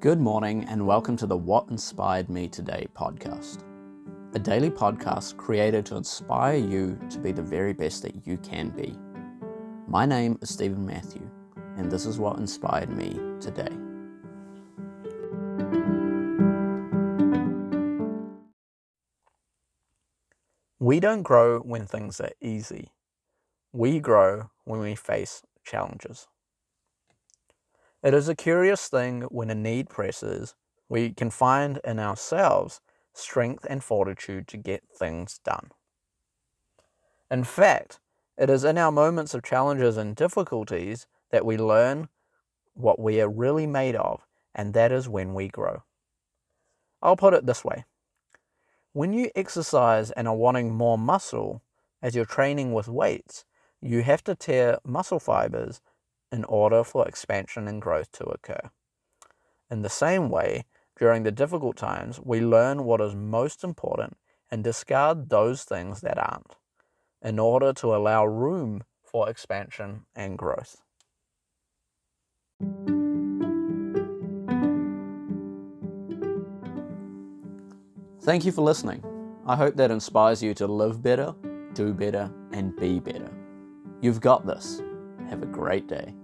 Good morning, and welcome to the What Inspired Me Today podcast, a daily podcast created to inspire you to be the very best that you can be. My name is Stephen Matthew, and this is what inspired me today. We don't grow when things are easy. We grow when we face challenges. It is a curious thing when a need presses, we can find in ourselves strength and fortitude to get things done. In fact, it is in our moments of challenges and difficulties that we learn what we are really made of, and that is when we grow. I'll put it this way when you exercise and are wanting more muscle as you're training with weights, you have to tear muscle fibers in order for expansion and growth to occur. In the same way, during the difficult times, we learn what is most important and discard those things that aren't, in order to allow room for expansion and growth. Thank you for listening. I hope that inspires you to live better, do better, and be better. You've got this. Have a great day.